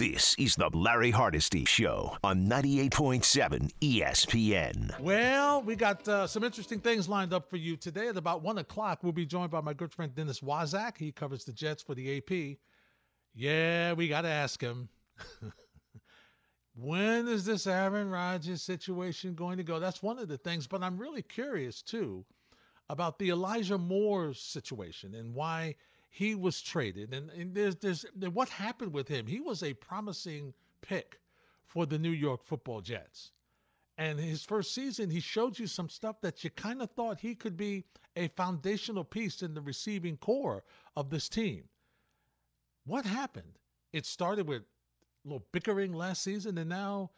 This is the Larry Hardesty Show on 98.7 ESPN. Well, we got uh, some interesting things lined up for you today. At about 1 o'clock, we'll be joined by my good friend Dennis Waszak. He covers the Jets for the AP. Yeah, we got to ask him. when is this Aaron Rodgers situation going to go? That's one of the things, but I'm really curious too about the Elijah Moore situation and why he was traded. And, and there's, there's what happened with him. He was a promising pick for the New York football Jets. And his first season, he showed you some stuff that you kind of thought he could be a foundational piece in the receiving core of this team. What happened? It started with a little bickering last season, and now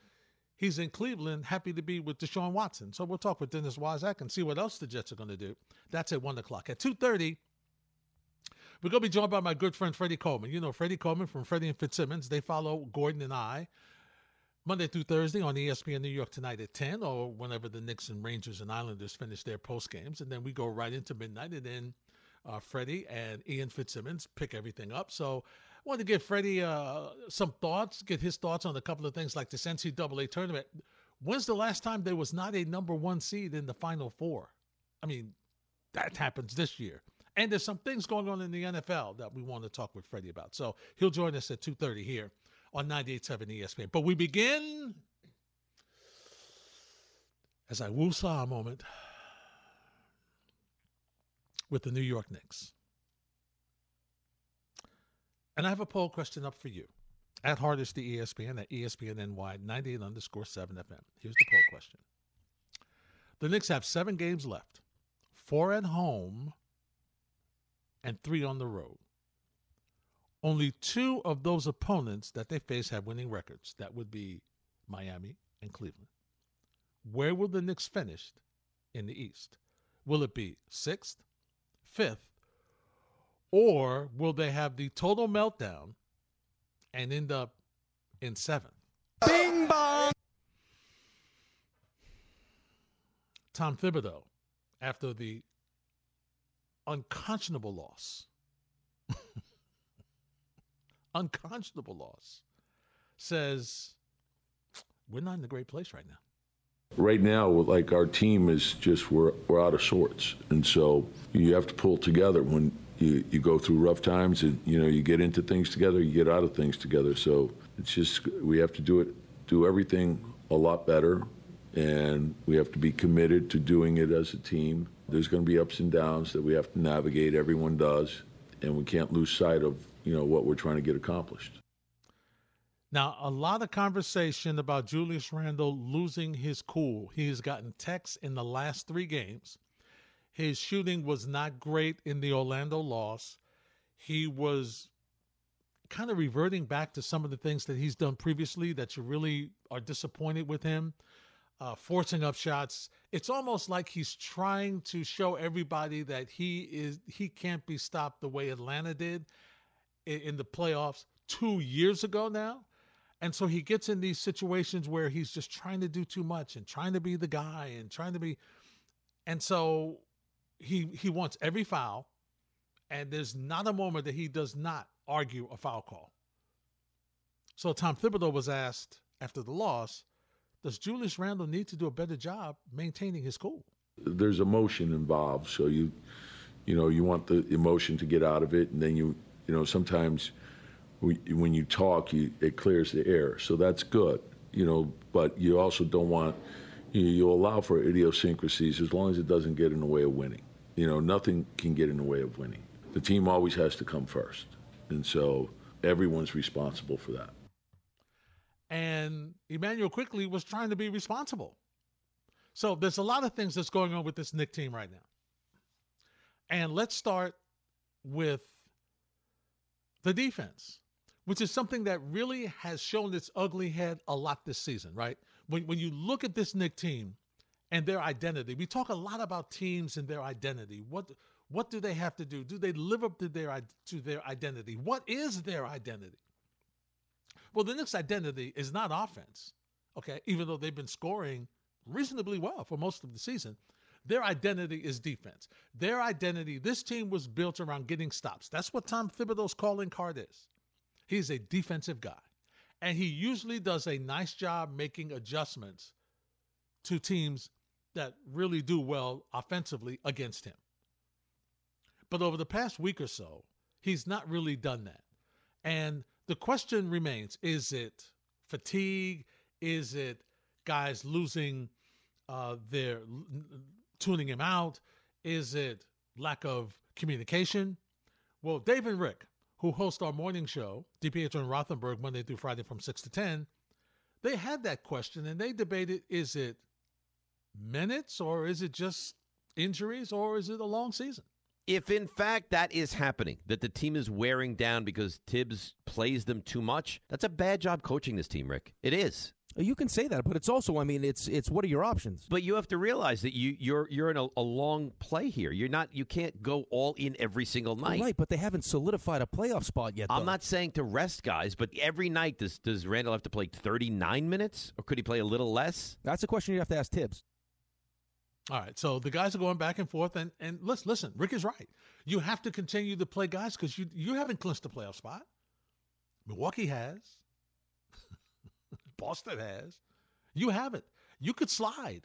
he's in Cleveland, happy to be with Deshaun Watson. So we'll talk with Dennis Waszak and see what else the Jets are going to do. That's at one o'clock. At two thirty, we're going to be joined by my good friend Freddie Coleman. You know Freddie Coleman from Freddie and Fitzsimmons. They follow Gordon and I Monday through Thursday on ESPN New York tonight at 10 or whenever the Knicks and Rangers and Islanders finish their post games. And then we go right into midnight and then uh, Freddie and Ian Fitzsimmons pick everything up. So I wanted to give Freddie uh, some thoughts, get his thoughts on a couple of things like this NCAA tournament. When's the last time there was not a number one seed in the Final Four? I mean, that happens this year. And there's some things going on in the NFL that we want to talk with Freddie about. So he'll join us at 2.30 here on 98.7 ESPN. But we begin, as I woo-saw a moment, with the New York Knicks. And I have a poll question up for you. At Hardesty ESPN, at ESPN NY, 98 underscore 7 FM. Here's the poll question. The Knicks have seven games left, four at home and three on the road. Only two of those opponents that they face have winning records. That would be Miami and Cleveland. Where will the Knicks finish in the East? Will it be sixth, fifth, or will they have the total meltdown and end up in seventh? Bing bong! Tom Thibodeau, after the unconscionable loss, unconscionable loss, says we're not in a great place right now. Right now, like our team is just we're we're out of sorts, and so you have to pull together when you, you go through rough times and you know you get into things together, you get out of things together. So it's just we have to do it, do everything a lot better, and we have to be committed to doing it as a team. There's going to be ups and downs that we have to navigate. Everyone does, and we can't lose sight of you know what we're trying to get accomplished. Now, a lot of conversation about Julius Randle losing his cool. He has gotten techs in the last three games. His shooting was not great in the Orlando loss. He was kind of reverting back to some of the things that he's done previously that you really are disappointed with him, uh, forcing up shots. It's almost like he's trying to show everybody that he is he can't be stopped the way Atlanta did in, in the playoffs two years ago now and so he gets in these situations where he's just trying to do too much and trying to be the guy and trying to be and so he he wants every foul and there's not a moment that he does not argue a foul call. So Tom Thibodeau was asked after the loss, does Julius Randle need to do a better job maintaining his cool? There's emotion involved, so you you know, you want the emotion to get out of it and then you you know, sometimes when you talk, you, it clears the air. So that's good, you know. But you also don't want you, you allow for idiosyncrasies as long as it doesn't get in the way of winning. You know, nothing can get in the way of winning. The team always has to come first, and so everyone's responsible for that. And Immanuel Quickley was trying to be responsible. So there's a lot of things that's going on with this Knick team right now. And let's start with the defense which is something that really has shown its ugly head a lot this season, right? When, when you look at this Knick team and their identity, we talk a lot about teams and their identity. What what do they have to do? Do they live up to their to their identity? What is their identity? Well, the Knicks' identity is not offense, okay? Even though they've been scoring reasonably well for most of the season, their identity is defense. Their identity, this team was built around getting stops. That's what Tom Thibodeau's calling card is. He's a defensive guy. And he usually does a nice job making adjustments to teams that really do well offensively against him. But over the past week or so, he's not really done that. And the question remains is it fatigue? Is it guys losing uh, their tuning him out? Is it lack of communication? Well, Dave and Rick, who host our morning show, DPH and Rothenberg, Monday through Friday from 6 to 10, they had that question and they debated is it minutes or is it just injuries or is it a long season? If in fact that is happening, that the team is wearing down because Thibs plays them too much, that's a bad job coaching this team, Rick. It is. You can say that, but it's also, I mean, it's it's what are your options? But you have to realize that you you're you're in a, a long play here. You're not you can't go all in every single night. Right, but they haven't solidified a playoff spot yet. Though. I'm not saying to rest guys, but every night does does Randle have to play 39 minutes, or could he play a little less? That's a question you have to ask Thibs. All right, so the guys are going back and forth, and and listen, listen, Rick is right. You have to continue to play guys because you you haven't clinched a playoff spot. Milwaukee has. Boston has. You haven't. You could slide.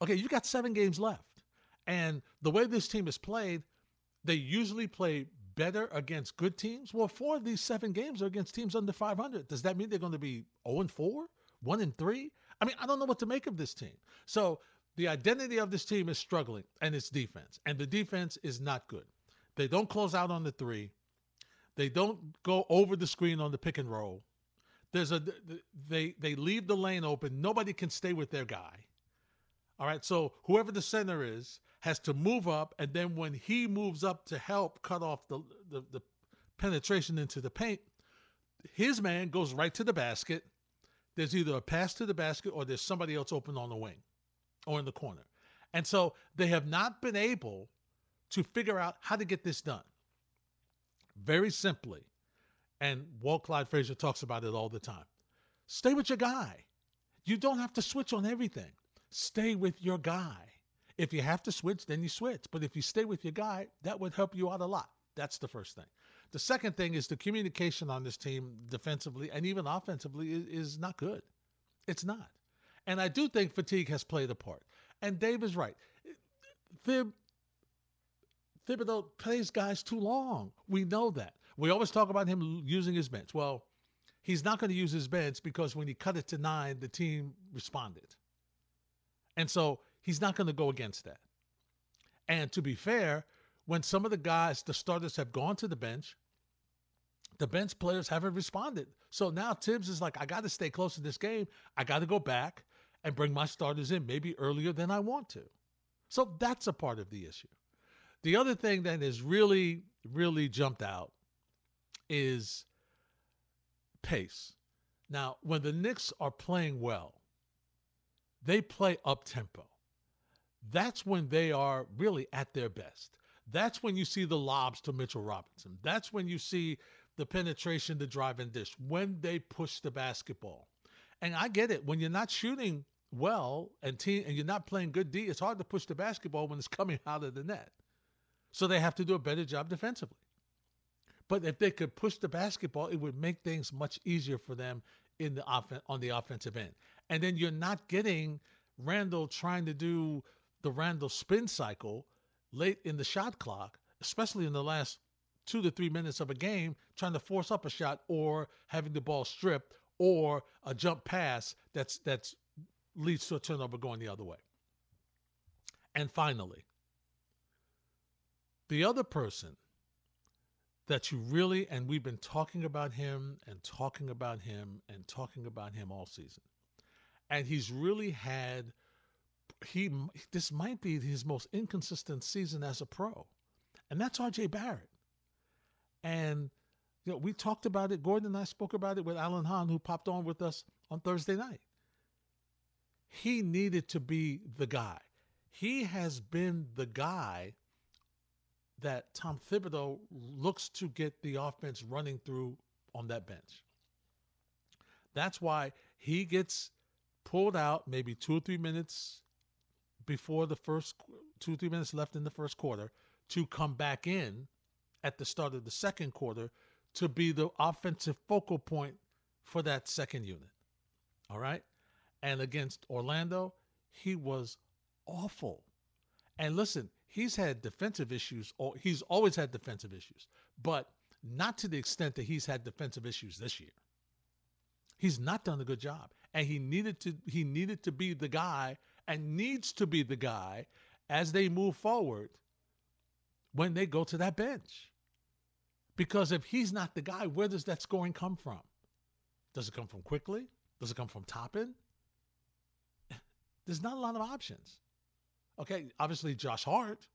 Okay, you got seven games left. And the way this team is played, they usually play better against good teams. Well, four of these seven games are against teams under 500. Does that mean they're going to be 0 and 4, 1 and 3? I mean, I don't know what to make of this team. So the identity of this team is struggling, and it's defense. And the defense is not good. They don't close out on the three. They don't go over the screen on the pick and roll. There's a they they leave the lane open. Nobody can stay with their guy. All right, so whoever the center is has to move up, and then when he moves up to help cut off the the, the penetration into the paint, his man goes right to the basket. There's either a pass to the basket or there's somebody else open on the wing or in the corner. And so they have not been able to figure out how to get this done. Very simply, and Walt Clyde Frazier talks about it all the time. Stay with your guy. You don't have to switch on everything. Stay with your guy. If you have to switch, then you switch. But if you stay with your guy, that would help you out a lot. That's the first thing. The second thing is the communication on this team defensively and even offensively is, is not good. It's not. And I do think fatigue has played a part. And Dave is right. Thib, Thibodeau plays guys too long. We know that. We always talk about him using his bench. Well, he's not going to use his bench because when he cut it to nine, the team responded. And so he's not going to go against that. And to be fair, when some of the guys, the starters, have gone to the bench, the bench players haven't responded. So now Thibs is like, I got to stay close to this game. I got to go back and bring my starters in maybe earlier than I want to. So that's a part of the issue. The other thing that has really, really jumped out is pace. Now, when the Knicks are playing well, they play up tempo. That's when they are really at their best. That's when you see the lobs to Mitchell Robinson. That's when you see the penetration, the drive and dish, when they push the basketball. And I get it. When you're not shooting well and team and you're not playing good D, it's hard to push the basketball when it's coming out of the net. So they have to do a better job defensively. But if they could push the basketball, it would make things much easier for them in the offen- on the offensive end. And then you're not getting Randle trying to do the Randle spin cycle late in the shot clock, especially in the last two to three minutes of a game, trying to force up a shot or having the ball stripped or a jump pass that's that's leads to a turnover going the other way. And finally, the other person that you really, and we've been talking about him and talking about him and talking about him all season. And he's really had, he, this might be his most inconsistent season as a pro. And that's RJ Barrett. And, you know, we talked about it. Gordon and I spoke about it with Alan Hahn, who popped on with us on Thursday night. He needed to be the guy. He has been the guy that Tom Thibodeau looks to get the offense running through on that bench. That's why he gets pulled out maybe two or three minutes before the first two or three minutes left in the first quarter to come back in at the start of the second quarter to be the offensive focal point for that second unit. All right. And against Orlando, he was awful. And listen, he's had defensive issues, or he's always had defensive issues, but not to the extent that he's had defensive issues this year. He's not done a good job. And he needed to he needed to be the guy and needs to be the guy as they move forward when they go to that bench. Because if he's not the guy, where does that scoring come from? Does it come from Quickley? Does it come from Toppin? There's not a lot of options. Okay, obviously Josh Hart,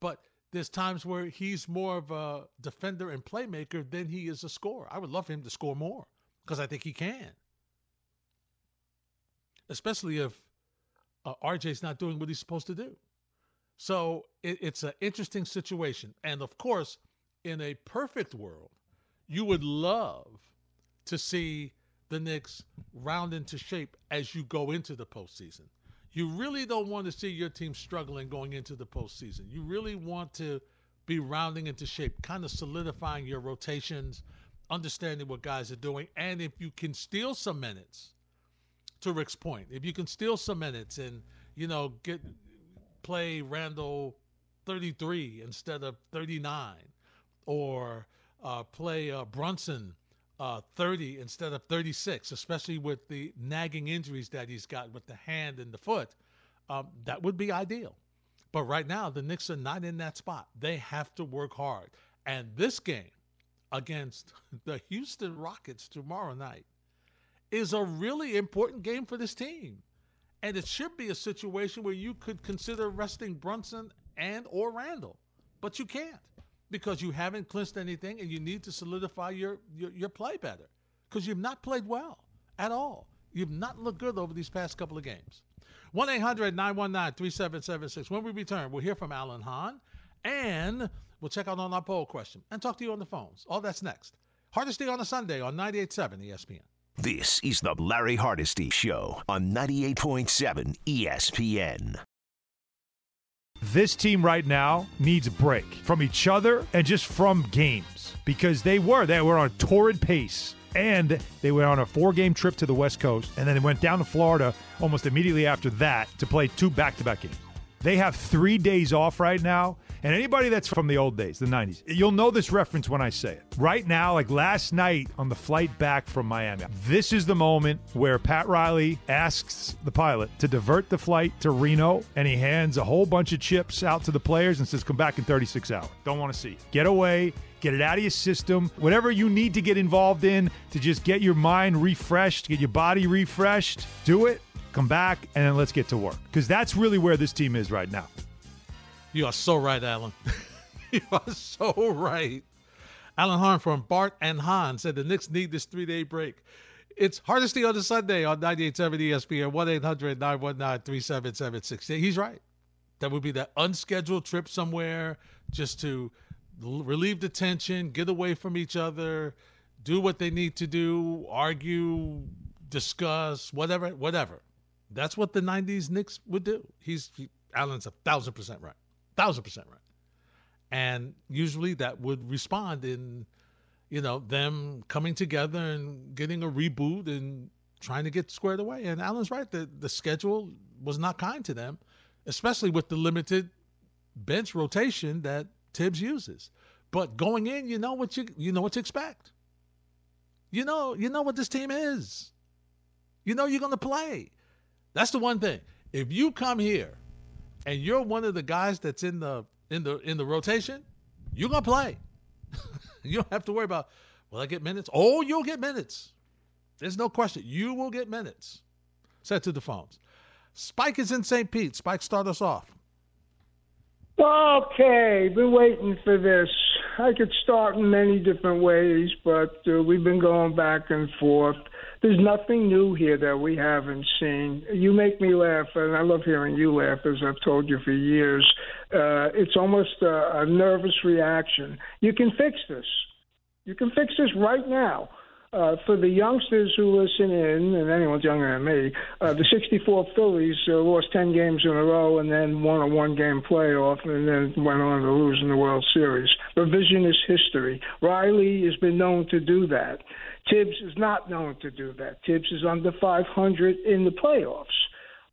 but there's times where he's more of a defender and playmaker than he is a scorer. I would love for him to score more because I think he can. Especially if uh, RJ's not doing what he's supposed to do. So it, it's an interesting situation. And of course, in a perfect world, you would love to see the Knicks round into shape as you go into the postseason. You really don't want to see your team struggling going into the postseason. You really want to be rounding into shape, kind of solidifying your rotations, understanding what guys are doing. And if you can steal some minutes, to Rick's point, if you can steal some minutes and, you know, get play Randle 33 instead of 39, or uh, play uh, Brunson uh, 30 instead of 36, especially with the nagging injuries that he's got with the hand and the foot, um, that would be ideal. But right now, the Knicks are not in that spot. They have to work hard. And this game against the Houston Rockets tomorrow night is a really important game for this team. And it should be a situation where you could consider resting Brunson and or Randle, but you can't because you haven't clinched anything and you need to solidify your, your, your play better because you've not played well at all. You've not looked good over these past couple of games. 1 800 919 3776. When we return, we'll hear from Alan Hahn and we'll check out on our poll question and talk to you on the phones. All that's next. Hardesty on a Sunday on 98.7 ESPN. This is the Larry Hardesty Show on 98.7 ESPN. This team right now needs a break from each other and just from games because they were they were on a torrid pace and they went on a four-game trip to the West Coast and then they went down to Florida almost immediately after that to play two back-to-back games. They have 3 days off right now and anybody that's from the old days, the 90s, you'll know this reference when I say it. Right now, like last night on the flight back from Miami, this is the moment where Pat Riley asks the pilot to divert the flight to Reno, and he hands a whole bunch of chips out to the players and says, Come back in 36 hours. Don't want to see. Get away. Get it out of your system. Whatever you need to get involved in to just get your mind refreshed, get your body refreshed, do it. Come back, and then let's get to work. Because that's really where this team is right now. You are so right, Alan. you are so right. Alan Hahn from Bart and Hahn said the Knicks need this three day break. It's Hardesty on the Sunday on 98.7 ESPN, 1 800 919 3776. He's right. That would be that unscheduled trip somewhere just to relieve the tension, get away from each other, do what they need to do, argue, discuss, whatever, whatever. That's what the 90s Knicks would do. He's he, Alan's a thousand percent right thousand percent right. And usually that would respond in, you know, them coming together and getting a reboot and trying to get squared away. And Alan's right. The the schedule was not kind to them, especially with the limited bench rotation that Thibs uses. But going in, you know what you you know what to expect. You know, you know what this team is. You know you're gonna play. That's the one thing. If you come here and you're one of the guys that's in the in the in the rotation, you're gonna play. you don't have to worry about will I get minutes? Oh, you'll get minutes. There's no question. You will get minutes. Set to the phones. Spike is in St. Pete. Spike, start us off. Okay, been waiting for this. I could start in many different ways, but uh, we've been going back and forth there's nothing new here that we haven't seen. You make me laugh, and I love hearing you laugh, as I've told you for years. Uh, it's almost a, a nervous reaction. You can fix this. You can fix this right now. Uh, for the youngsters who listen in, and anyone's younger than me, uh, the 64 Phillies uh, lost 10 games in a row and then won a one game playoff and then went on to lose in the World Series. Revisionist history. Riley has been known to do that. Thibs is not known to do that. Thibs is under 500 in the playoffs,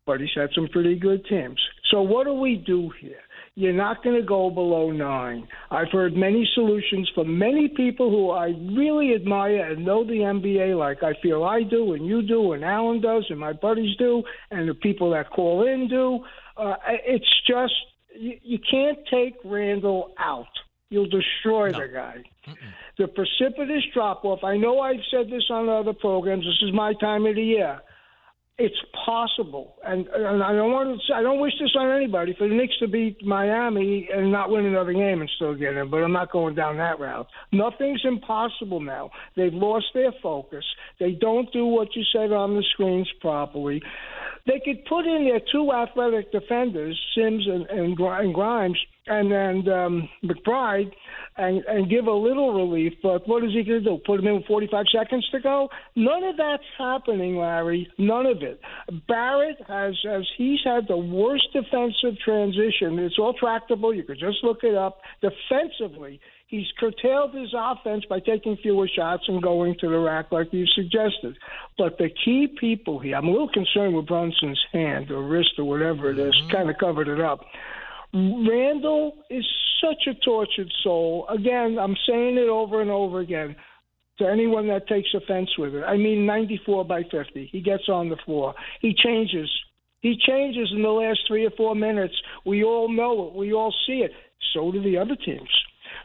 but he's had some pretty good teams. So what do we do here? You're not going to go below nine. I've heard many solutions from many people who I really admire and know the NBA like I feel I do, and you do, and Alan does, and my buddies do, and the people that call in do. Uh, it's just you, you can't take Randle out. You'll destroy no. the guy. Mm-mm. The precipitous drop off. I know I've said this on other programs. This is my time of the year it's possible, and, and I don't want to. I don't wish this on anybody for the Knicks to beat Miami and not win another game and still get in. But I'm not going down that route. Nothing's impossible now. They've lost their focus. They don't do what you said on the screens properly. They could put in their two athletic defenders, Sims and, and, Grimes, and then um, McBride and, and give a little relief. But what is he going to do? Put him in with 45 seconds to go? None of that's happening, Larry. None of it. Barrett has, as he's had the worst defensive transition. It's all tractable. You could just look it up. Defensively, he's curtailed his offense by taking fewer shots and going to the rack like you suggested. But the key people here, I'm a little concerned with Brunson's hand or wrist or whatever it is, mm-hmm. kind of covered it up. Randle is such a tortured soul. Again, I'm saying it over and over again to anyone that takes offense with it. I mean, 94 by 50. He gets on the floor. He changes. He changes in the last three or four minutes. We all know it. We all see it. So do the other teams.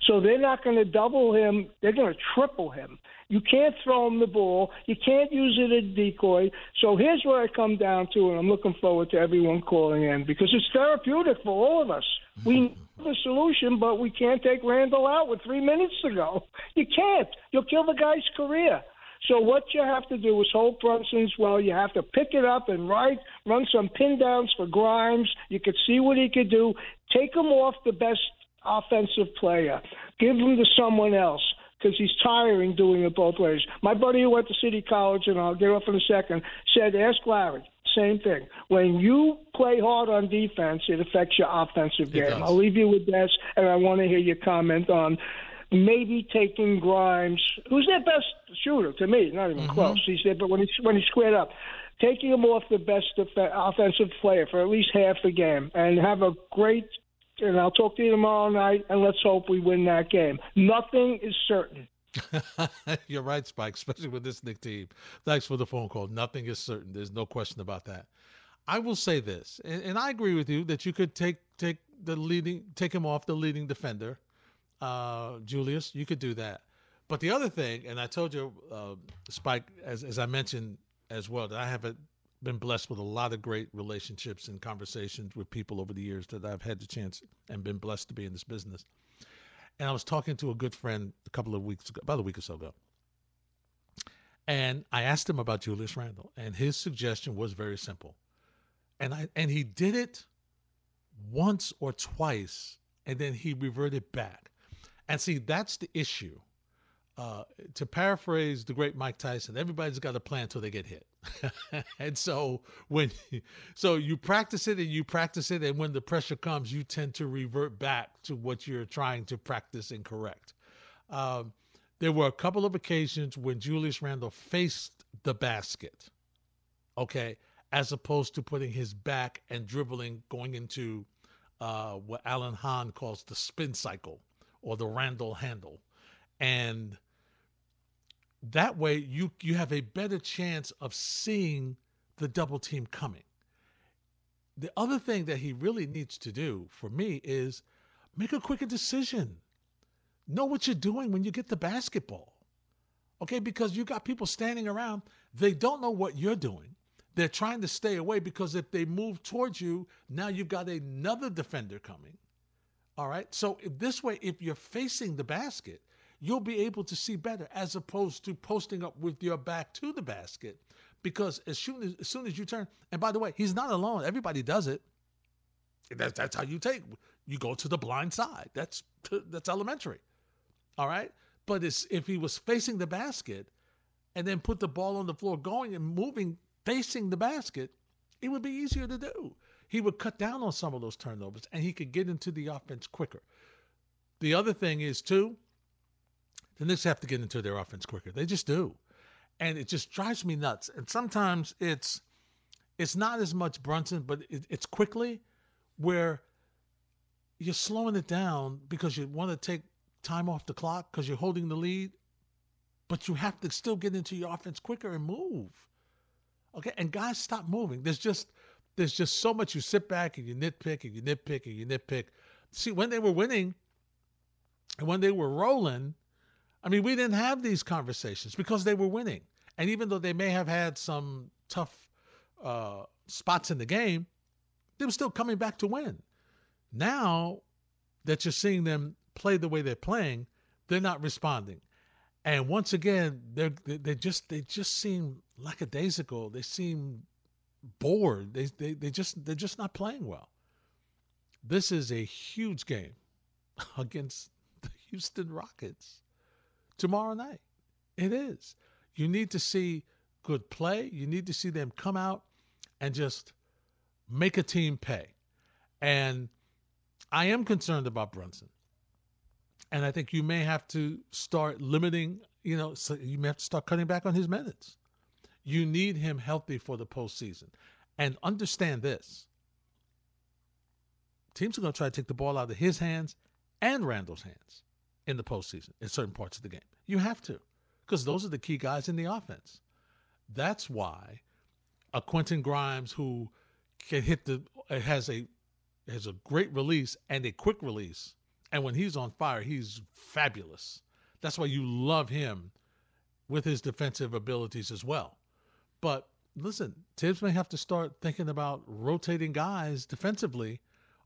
So they're not going to double him. They're going to triple him. You can't throw him the ball. You can't use it as decoy. So here's where I come down to, and I'm looking forward to everyone calling in because it's therapeutic for all of us. We mm-hmm. know the solution, but we can't take Randle out with three minutes to go. You can't. You'll kill the guy's career. So what you have to do is hold Brunson's well. You have to pick it up and right, run some pin downs for Grimes. You could see what he could do. Take him off the best offensive player. Give him to someone else because he's tiring doing it both ways. My buddy who went to City College, and I'll get off in a second, said, ask Larry. Same thing. When you play hard on defense, it affects your offensive game. I'll leave you with this, and I want to hear your comment on maybe taking Grimes, who's their best shooter to me, not even mm-hmm. close. He's there, but when he's when he squared up, taking him off the best def- offensive player for at least half the game, and have a great and I'll talk to you tomorrow night, and let's hope we win that game. Nothing is certain. You're right, Spike, especially with this Knick team. Thanks for the phone call. Nothing is certain. There's no question about that. I will say this, and, and I agree with you that you could take take the leading take him off the leading defender, uh, Julius. You could do that. But the other thing, and I told you, uh, Spike, as as I mentioned as well, that I have a been blessed with a lot of great relationships and conversations with people over the years that I've had the chance and been blessed to be in this business. And I was talking to a good friend a couple of weeks ago, about a week or so ago. And I asked him about Julius Randle, and his suggestion was very simple. And I and he did it once or twice, and then he reverted back. And see, that's the issue. Uh, to paraphrase the great Mike Tyson, everybody's got a plan until they get hit. and so when so you practice it and you practice it and when the pressure comes you tend to revert back to what you're trying to practice and correct um, there were a couple of occasions when julius randle faced the basket okay as opposed to putting his back and dribbling going into uh, what alan hahn calls the spin cycle or the Randle handle and that way you you have a better chance of seeing the double team coming. The other thing that he really needs to do for me is make a quicker decision. Know what you're doing when you get the basketball. Okay, because you got people standing around, they don't know what you're doing. They're trying to stay away because if they move towards you, now you've got another defender coming. All right. So this way, if you're facing the basket, you'll be able to see better as opposed to posting up with your back to the basket. Because as soon as, as soon as you turn, and by the way, he's not alone. Everybody does it. That's, that's how you take. You go to the blind side. That's that's elementary. All right. But if he was facing the basket, and then put the ball on the floor going and moving, facing the basket, it would be easier to do. He would cut down on some of those turnovers and he could get into the offense quicker. The other thing is, too, the Knicks have to get into their offense quicker. They just do. And it just drives me nuts. And sometimes it's it's not as much Brunson, but it, it's Quickley where you're slowing it down because you want to take time off the clock because you're holding the lead, but you have to still get into your offense quicker and move. Okay, and guys stop moving. There's just there's just so much you sit back and you nitpick and you nitpick and you nitpick. See, when they were winning and when they were rolling, I mean, we didn't have these conversations because they were winning. And even though they may have had some tough uh, spots in the game, they were still coming back to win. Now that you're seeing them play the way they're playing, they're not responding. And once again, they're they just they just seem lackadaisical. They seem bored. They they they just they're just not playing well. This is a huge game against the Houston Rockets tomorrow night. It is. You need to see good play. You need to see them come out and just make a team pay. And I am concerned about Brunson. And I think you may have to start limiting, you know, so you may have to start cutting back on his minutes. You need him healthy for the postseason. And understand this teams are going to try to take the ball out of his hands and Randle's hands in the postseason in certain parts of the game. You have to, because those are the key guys in the offense. That's why a Quentin Grimes who can hit the uh, has a has a great release and a quick release, and when he's on fire, he's fabulous. That's why you love him with his defensive abilities as well. But listen, Thibs may have to start thinking about rotating guys defensively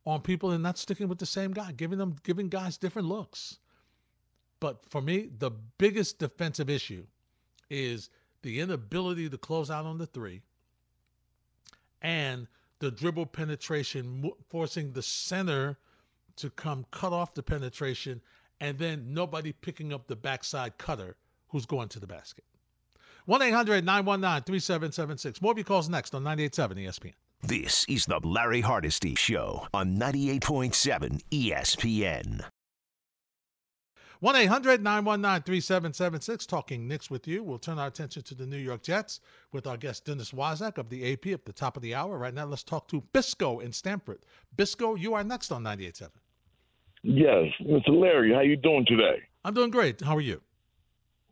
on people and not sticking with the same guy, giving them giving guys different looks. But for me, the biggest defensive issue is the inability to close out on the three and the dribble penetration, forcing the center to come cut off the penetration, and then nobody picking up the backside cutter who's going to the basket. 1 800 919 3776. More of your calls next on 98.7 ESPN. This is the Larry Hardesty Show on 98.7 ESPN. 1 800 919 3776. Talking Knicks with you. We'll turn our attention to the New York Jets with our guest Dennis Waszak of the AP at the top of the hour. Right now, let's talk to Bisco in Stamford. Bisco, you are next on 98.7. Yes, Mr. Larry, how you doing today? I'm doing great. How are you?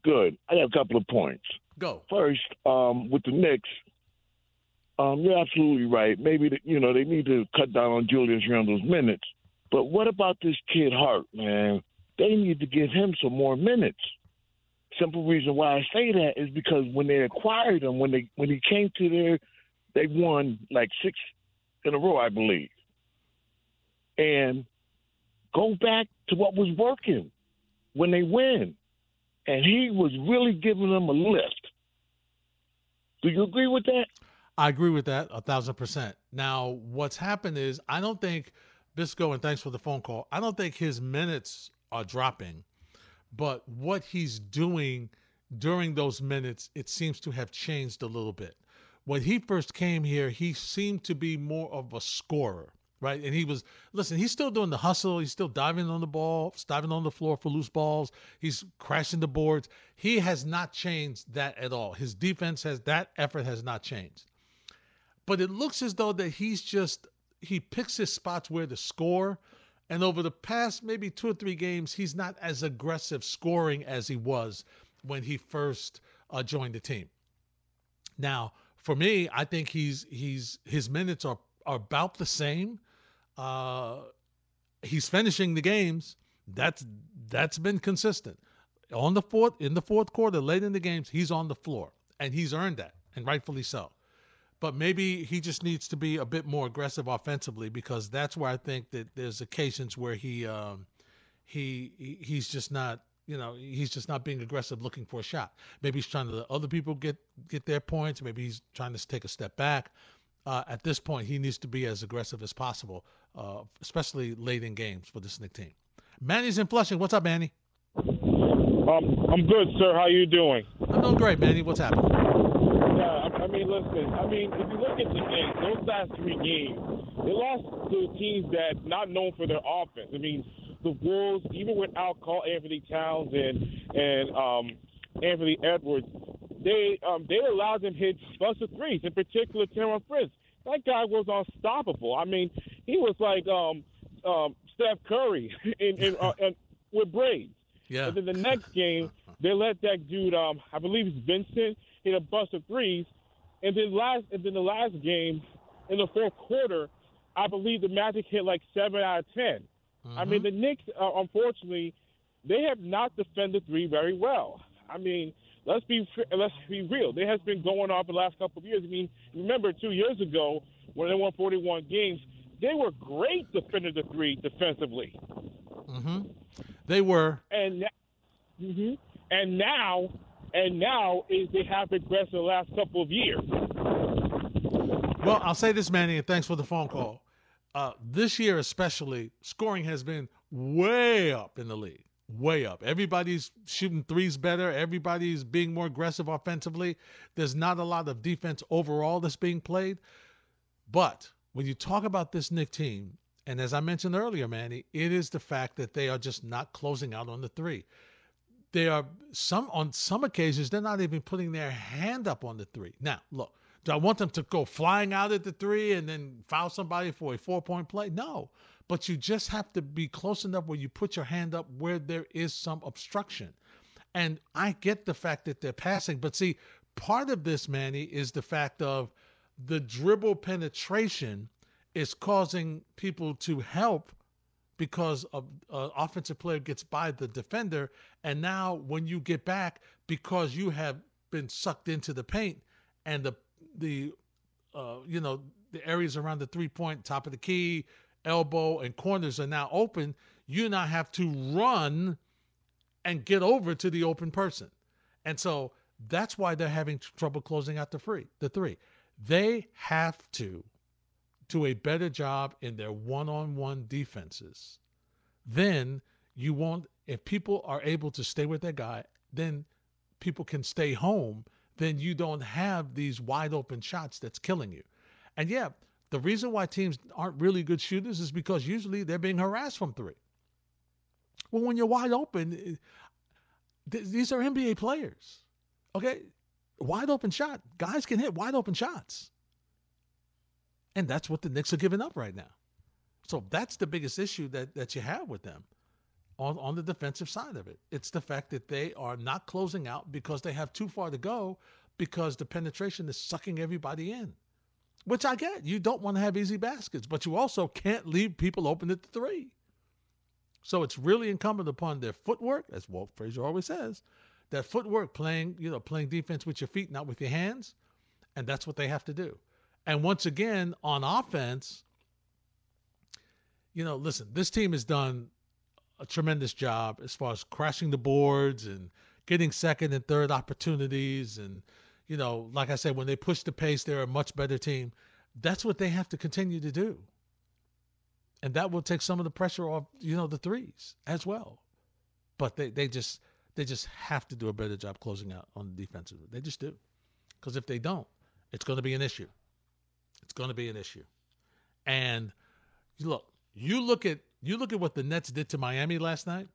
Good. I have a couple of points. Go. First, um, with the Knicks, um, you're absolutely right. Maybe the, you know they need to cut down on Julius Randle's minutes. But what about this kid Hart, man? They need to give him some more minutes. Simple reason why I say that is because when they acquired him, when they when he came to their, they won like six in a row, I believe. And go back to what was working when they win, and he was really giving them a lift. Do you agree with that? I agree with that a thousand percent. Now, what's happened is I don't think Bisco, and thanks for the phone call. I don't think his minutes are dropping. But what he's doing during those minutes, it seems to have changed a little bit. When he first came here, he seemed to be more of a scorer, right? And he was, listen, he's still doing the hustle. He's still diving on the ball, diving on the floor for loose balls. He's crashing the boards. He has not changed that at all. His defense has, that effort has not changed. But it looks as though that he's just, he picks his spots where to score and over the past maybe two or three games, he's not as aggressive scoring as he was when he first uh, joined the team. Now, for me, I think he's he's his minutes are are about the same. Uh, he's finishing the games. That's that's been consistent. On the fourth in the fourth quarter, late in the games, he's on the floor, and he's earned that, and rightfully so but maybe he just needs to be a bit more aggressive offensively because that's where I think that there's occasions where he um, he he's just not you know he's just not being aggressive looking for a shot. Maybe he's trying to let other people get get their points. Maybe he's trying to take a step back. Uh, at this point, he needs to be as aggressive as possible, uh, especially late in games for this Knick team. Manny's in Flushing. What's up, Manny? Um, I'm good, sir. How you doing? I'm doing great, Manny. What's happening? Yeah, I, mean, listen. I mean, if you look at the games, those last three games, they lost to teams that not known for their offense. I mean, the Wolves, even without Karl-Anthony Towns and and um, Anthony Edwards, they um, they allowed them hit buster threes. In particular, Taurean Prince. That guy was unstoppable. I mean, he was like um, um, Steph Curry in, in, uh, in, with braids. Yeah. And then the next game, they let that dude, um, I believe it's Vincent, hit a bust of threes. And then last, and then the last game, in the fourth quarter, I believe the Magic hit like seven out of 10 I mean, the Knicks, uh, unfortunately, they have not defended three very well. I mean, let's be let's be real. They has been going off the last couple of years. I mean, remember two years ago when they won 41 games, they were great defending the three defensively. Mm-hmm. They were. And mm-hmm. and now and now is they have regressed the last couple of years. Well, I'll say this, Manny, and thanks for the phone call. Uh, this year, especially, scoring has been way up in the league. Way up. Everybody's shooting threes better. Everybody's being more aggressive offensively. There's not a lot of defense overall that's being played. But when you talk about this Knick team, and as I mentioned earlier, Manny, it is the fact that they are just not closing out on the three. They are some on some occasions they're not even putting their hand up on the three. Now, look, do I want them to go flying out at the three and then foul somebody for a four point play? No. But you just have to be close enough where you put your hand up where there is some obstruction. And I get the fact that they're passing, but see, part of this, Manny, is the fact of the dribble penetration is causing people to help because uh, offensive player gets by the defender. And now when you get back because you have been sucked into the paint and the the uh, you know the areas around the three point top of the key elbow and corners are now open you now have to run and get over to the open person. And so that's why they're having trouble closing out the free the three. They have to do a better job in their one-on-one defenses then you won't if people are able to stay with their guy then people can stay home then you don't have these wide open shots that's killing you. And yeah the reason why teams aren't really good shooters is because usually they're being harassed from three. Well when you're wide open eh, th- these are nba players okay? Wide open shot guys can hit wide open shots and that's what the Knicks are giving up right now. So that's the biggest issue that, that you have with them on, on the defensive side of it. It's the fact that they are not closing out because they have too far to go because the penetration is sucking everybody in. Which I get. You don't want to have easy baskets, but you also can't leave people open at the three. So it's really incumbent upon their footwork, as Walt Frazier always says, that footwork playing, you know, playing defense with your feet, not with your hands. And that's what they have to do. And once again, on offense, you know, listen, this team has done a tremendous job as far as crashing the boards and getting second and third opportunities. And, you know, like I said, when they push the pace, they're a much better team. That's what they have to continue to do. And that will take some of the pressure off, you know, the threes as well. But they, they just they just have to do a better job closing out on the defensive. They just do. Because if they don't, it's going to be an issue. It's going to be an issue. And look, you look at you look at what the Nets did to Miami last night.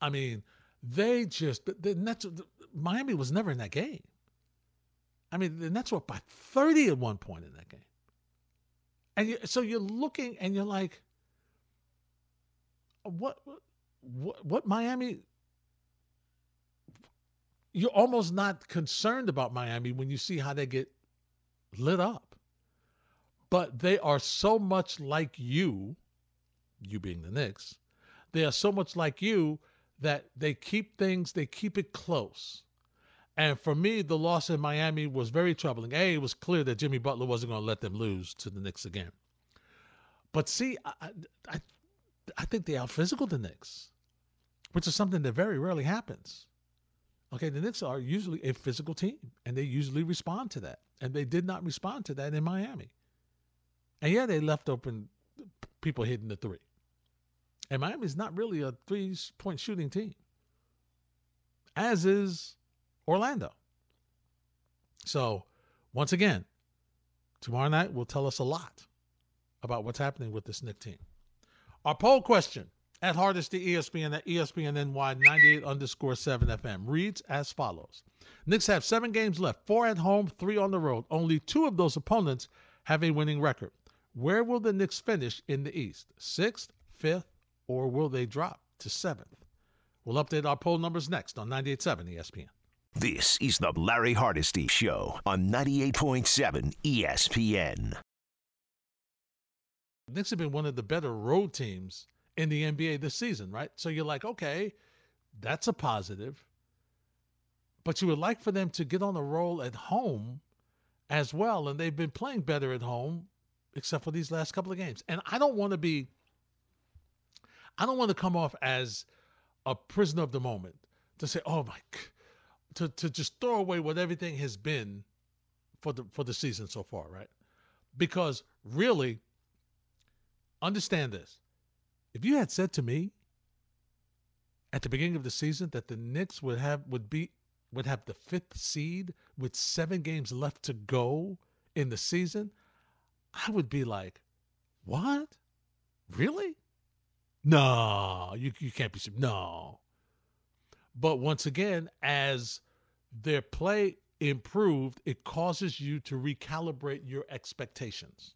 I mean, they just the Nets. Miami was never in that game. I mean, the Nets were up by thirty at one point in that game. And you, so you're looking and you're like, what, what, what Miami? You're almost not concerned about Miami when you see how they get lit up. But they are so much like you, you being the Knicks, they are so much like you that they keep things, they keep it close. And for me, the loss in Miami was very troubling. A, it was clear that Jimmy Butler wasn't going to let them lose to the Knicks again. But see, I, I, I think they out physical the Knicks, which is something that very rarely happens. Okay, the Knicks are usually a physical team, and they usually respond to that. And they did not respond to that in Miami. And yeah, they left open people hitting the three. And Miami's not really a three point shooting team. as is Orlando. So, once again, tomorrow night will tell us a lot about what's happening with this Knick team. Our poll question at Hardesty ESPN at ESPN NY 98 underscore 7 FM reads as follows Knicks have seven games left, four at home, three on the road. Only two of those opponents have a winning record. Where will the Knicks finish in the East? Sixth, fifth, or will they drop to seventh? We'll update our poll numbers next on 98.7 ESPN. This is the Larry Hardesty Show on 98.7 ESPN. Knicks have been one of the better road teams in the NBA this season, right? So you're like, okay, that's a positive. But you would like for them to get on a roll at home as well. And they've been playing better at home, except for these last couple of games. And I don't want to be, I don't want to come off as a prisoner of the moment to say, oh my, to, to just throw away what everything has been for the for the season so far, right? Because really, understand this. If you had said to me at the beginning of the season that the Knicks would have would be would have the fifth seed with seven games left to go in the season, I would be like, "What? Really? No, you you can't be no." But once again, as their play improved, it causes you to recalibrate your expectations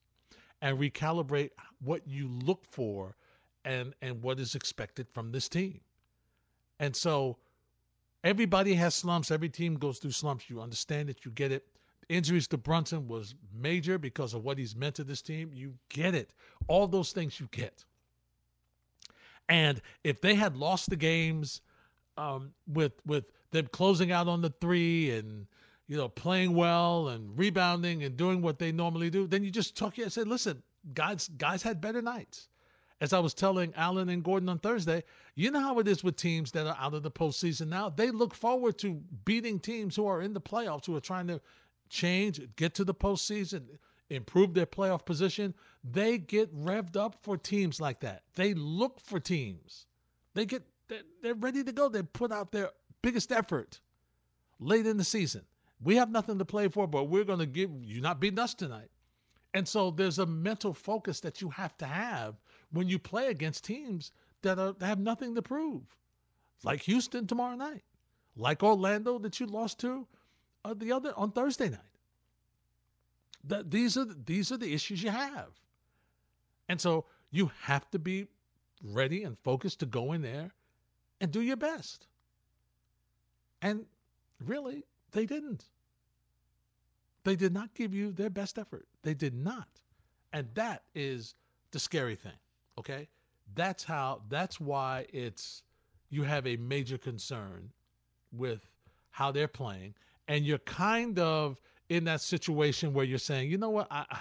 and recalibrate what you look for and and what is expected from this team. And so everybody has slumps, every team goes through slumps. You understand it, you get it. Injuries to Brunson was major because of what he's meant to this team. You get it. All those things you get. And if they had lost the games um, with with them closing out on the three and you know playing well and rebounding and doing what they normally do, then you just talk and say, listen, guys, guys had better nights as I was telling Allen and Gordon on Thursday, you know how it is with teams that are out of the postseason now. They look forward to beating teams who are in the playoffs, who are trying to change, get to the postseason, improve their playoff position. They get revved up for teams like that. They look for teams. They get they're ready to go. They put out their biggest effort late in the season. We have nothing to play for, but we're going to give you not beating us tonight. And so there's a mental focus that you have to have when you play against teams that, are, that have nothing to prove, like Houston tomorrow night, like Orlando that you lost to uh, the other on Thursday night. That these are these are the issues you have, and so you have to be ready and focused to go in there and do your best. And really, they didn't. They did not give you their best effort. They did not. And that is the scary thing. Okay? That's how that's why it's you have a major concern with how they're playing and you're kind of in that situation where you're saying, "You know what? I, I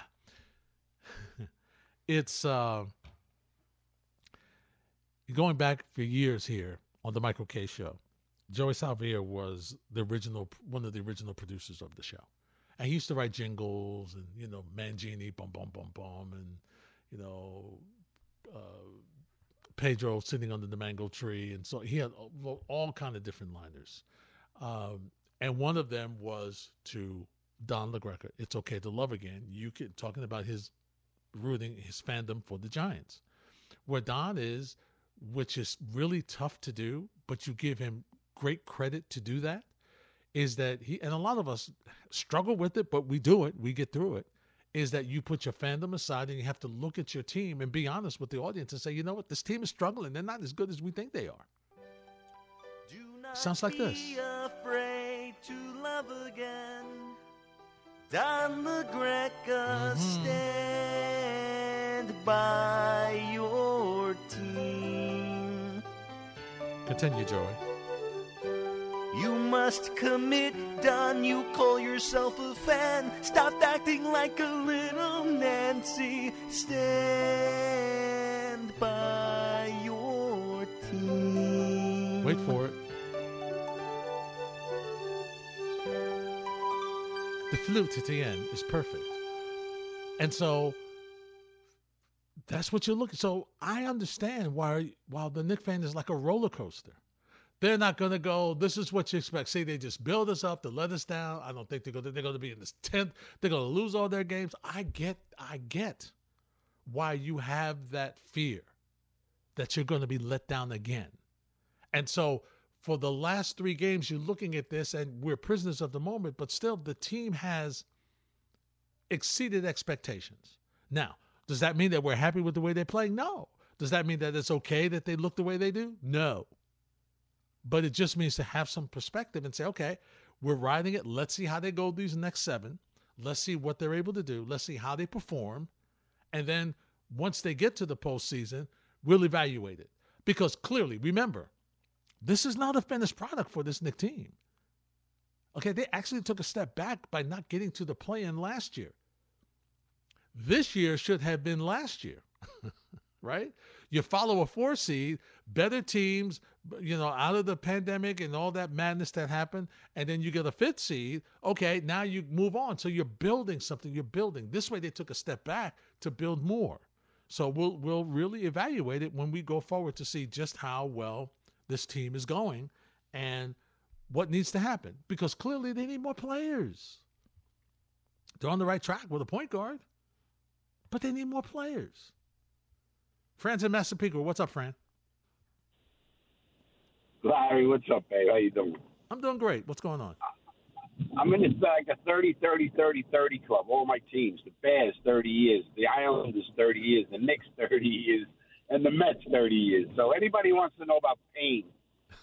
it's uh going back for years here on the Michael Kay show. Joey Salvier was the original one of the original producers of the show. And he used to write jingles and, you know, Mangini, bum, bum, bum, bum, and, you know, Pedro sitting under the mango tree, and so he had all, all kind of different liners. Um, and one of them was to Don LaGreca. It's okay to love again. You can talking about his rooting his fandom for the Giants, where Don is, which is really tough to do, but you give him great credit to do that. Is that he and a lot of us struggle with it, but we do it. We get through it is that you put your fandom aside and you have to look at your team and be honest with the audience and say, you know what, this team is struggling. They're not as good as we think they are. Sounds like this. Afraid to love again. Don LaGreca, mm-hmm. stand by your team. Continue, Joey. You must commit, Don. You call yourself a fan. Stop acting like a little Nancy. Stand by your team. Wait for it. The flute at the end is perfect. And so that's what you're looking. So I understand why while the Knick fan is like a roller coaster They're not going to go. This is what you expect. See, they just build us up to let us down. I don't think they're going. To, they're going to be in this tenth. They're going to lose all their games. I get. I get why you have that fear that you're going to be let down again. And so for the last three games, you're looking at this, and we're prisoners of the moment. But still, the team has exceeded expectations. Now, does that mean that we're happy with the way they're playing? No. Does that mean that it's okay that they look the way they do? No. But it just means to have some perspective and say, okay, we're riding it. Let's see how they go these next seven. Let's see what they're able to do. Let's see how they perform. And then once they get to the postseason, we'll evaluate it. Because clearly, remember, this is not a finished product for this Knick team. Okay, they actually took a step back by not getting to the play in last year. This year should have been last year, right? You follow a four seed, better teams, you know, out of the pandemic and all that madness that happened, and then you get a fifth seed. Okay, now you move on. So you're building something. You're building. This way, they took a step back to build more. So we'll we'll really evaluate it when we go forward to see just how well this team is going and what needs to happen because clearly they need more players. They're on the right track with a point guard, but they need more players. Fran's in Massapequa. What's up, Fran? Larry, what's up, babe? How you doing? I'm doing great. What's going on? I'm in this like a 30, 30, 30, 30 club. All my teams. The Bears, 30 years. The Islanders, 30 years. The Knicks, 30 years. And the Mets, 30 years. So anybody wants to know about pain,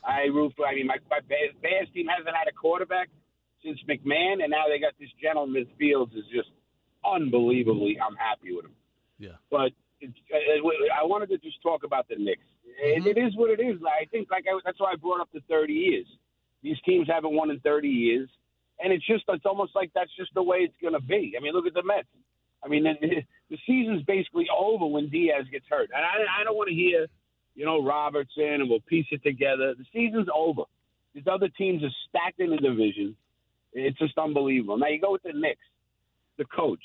I root for. I mean, my, my Bears, Bears team hasn't had a quarterback since McMahon, and now they got this gentleman. Fields is just unbelievably. I'm happy with him. Yeah. But I wanted to just talk about the Knicks. Mm-hmm. It, it is what it is. I think like I, that's why I brought up the 30 years. These teams haven't won in 30 years, and it's just it's almost like that's just the way it's going to be. I mean, look at the Mets. I mean, the, the season's basically over when Diaz gets hurt, and I, I don't want to hear, you know, Robertson and we'll piece it together. The season's over. These other teams are stacked in the division. It's just unbelievable. Now you go with the Knicks, the coach.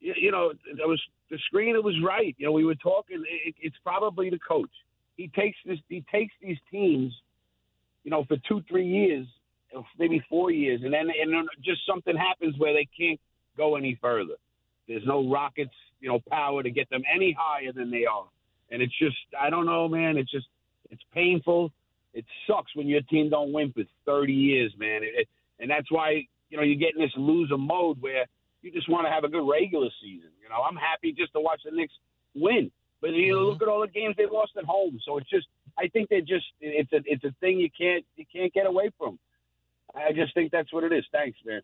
You, know, there was the screen. It was right. You know, we were talking. It, it's probably the coach. He takes this. He takes these teams, you know, for two, three years, maybe four years, and then and then just something happens where they can't go any further. There's no rockets, you know, power to get them any higher than they are, and it's just I don't know, man. It's just it's painful. It sucks when your team don't win for 30 years, man. It, it, and that's why you know you get in this loser mode where you just want to have a good regular season. You know, I'm happy just to watch the Knicks win. But you know, look at all the games they lost at home. So it's just, I think they're just, it's a, it's a thing you can't, you can't get away from. I just think that's what it is. Thanks, man.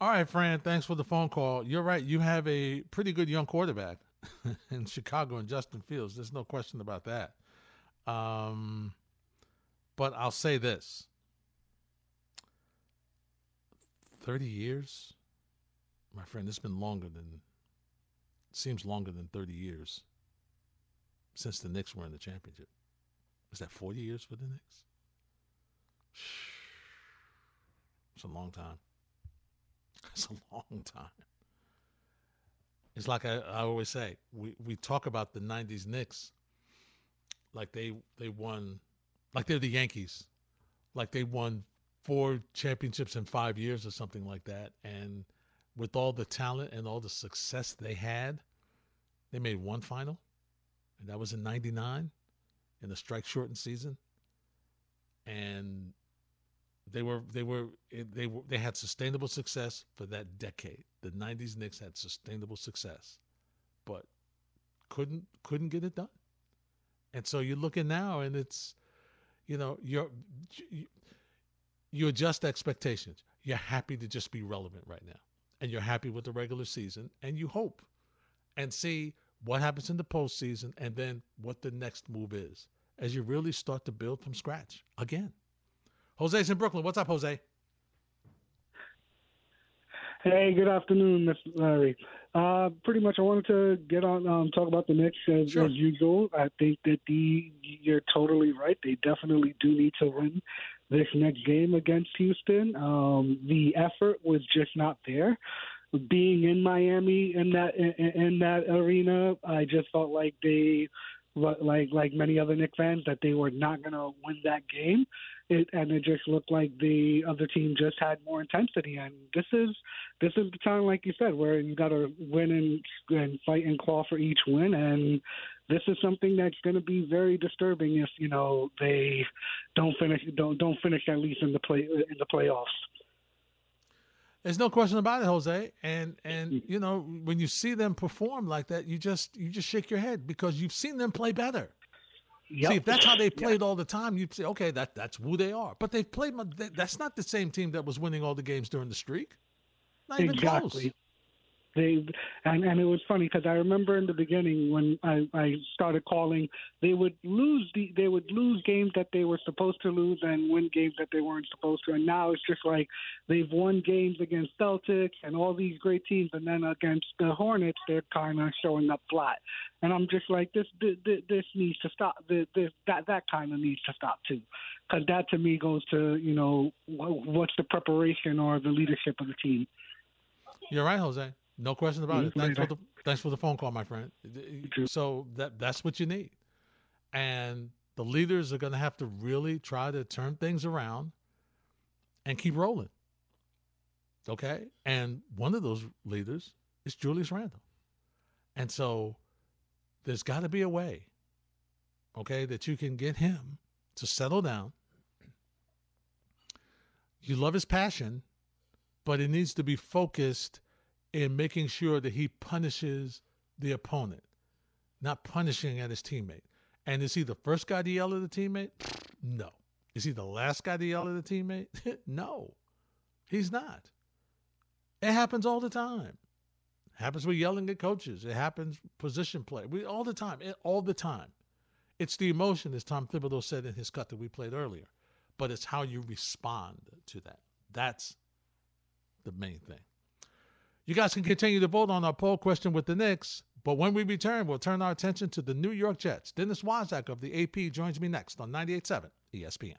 All right, Fran. Thanks for the phone call. You're right. You have a pretty good young quarterback in Chicago and Justin Fields. There's no question about that. Um, but I'll say this: thirty years, my friend. It's been longer than seems longer than thirty years since the Knicks were in the championship. Is that 40 years for the Knicks? It's a long time. It's a long time. It's like I, I always say, we, we talk about the 90s Knicks like they they won, like they're the Yankees, like they won four championships in five years or something like that. And with all the talent and all the success they had, they made one final and that was in 99 in the strike shortened season. And they were they were they were they had sustainable success for that decade. The 90s Knicks had sustainable success but couldn't couldn't get it done. And so you're looking now and it's you know you're you, you adjust expectations. You're happy to just be relevant right now and you're happy with the regular season and you hope and see what happens in the postseason, and then what the next move is as you really start to build from scratch again. Jose's in Brooklyn. What's up, Jose? Hey, good afternoon, Mr. Larry. Uh, pretty much, I wanted to get on um, talk about the Knicks as, sure. as usual. I think that the you're totally right. They definitely do need to win this next game against Houston. Um, the effort was just not there being in Miami in that in, in that arena, I just felt like they like like many other Knick fans, that they were not going to win that game. It, and it just looked like the other team just had more intensity. And this is this is the time, like you said, where you got to win and, and fight and claw for each win. And this is something that's going to be very disturbing if you know they don't finish don't don't finish at least in the play in the playoffs. There's no question about it, Jose. And and you know when you see them perform like that, you just you just shake your head because you've seen them play better. Yep. See, if that's how they played all the time, you'd say, okay, that that's who they are. But they've played. That's not the same team that was winning all the games during the streak. Not even exactly. close. They and and it was funny because I remember in the beginning when I I started calling, they would lose the they would lose games that they were supposed to lose and win games that they weren't supposed to. And now it's just like they've won games against Celtics and all these great teams, and then against the Hornets, they're kind of showing up flat. And I'm just like this this, this needs to stop. This, this that that kind of needs to stop too, because that to me goes to you know what's the preparation or the leadership of the team. You're right, Jose. No question about it. Mhm. Thanks for the thanks for the phone call, my friend. So that that's what you need, and the leaders are going to have to really try to turn things around and keep rolling. Okay, and one of those leaders is Julius Randle, and so there's got to be a way, okay, that you can get him to settle down. You love his passion, but it needs to be focused in making sure that he punishes the opponent, not punishing at his teammate. And is he the first guy to yell at the teammate? No. Is he the last guy to yell at the teammate? no. He's not. It happens all the time. It happens with yelling at coaches. It happens position play. We all the time. It, all the time. It's the emotion, as Tom Thibodeau said in his cut that we played earlier. But it's how you respond to that. That's the main thing. You guys can continue to vote on our poll question with the Knicks, but when we return, we'll turn our attention to the New York Jets. Dennis Waszak of the AP joins me next on 98.7 ESPN.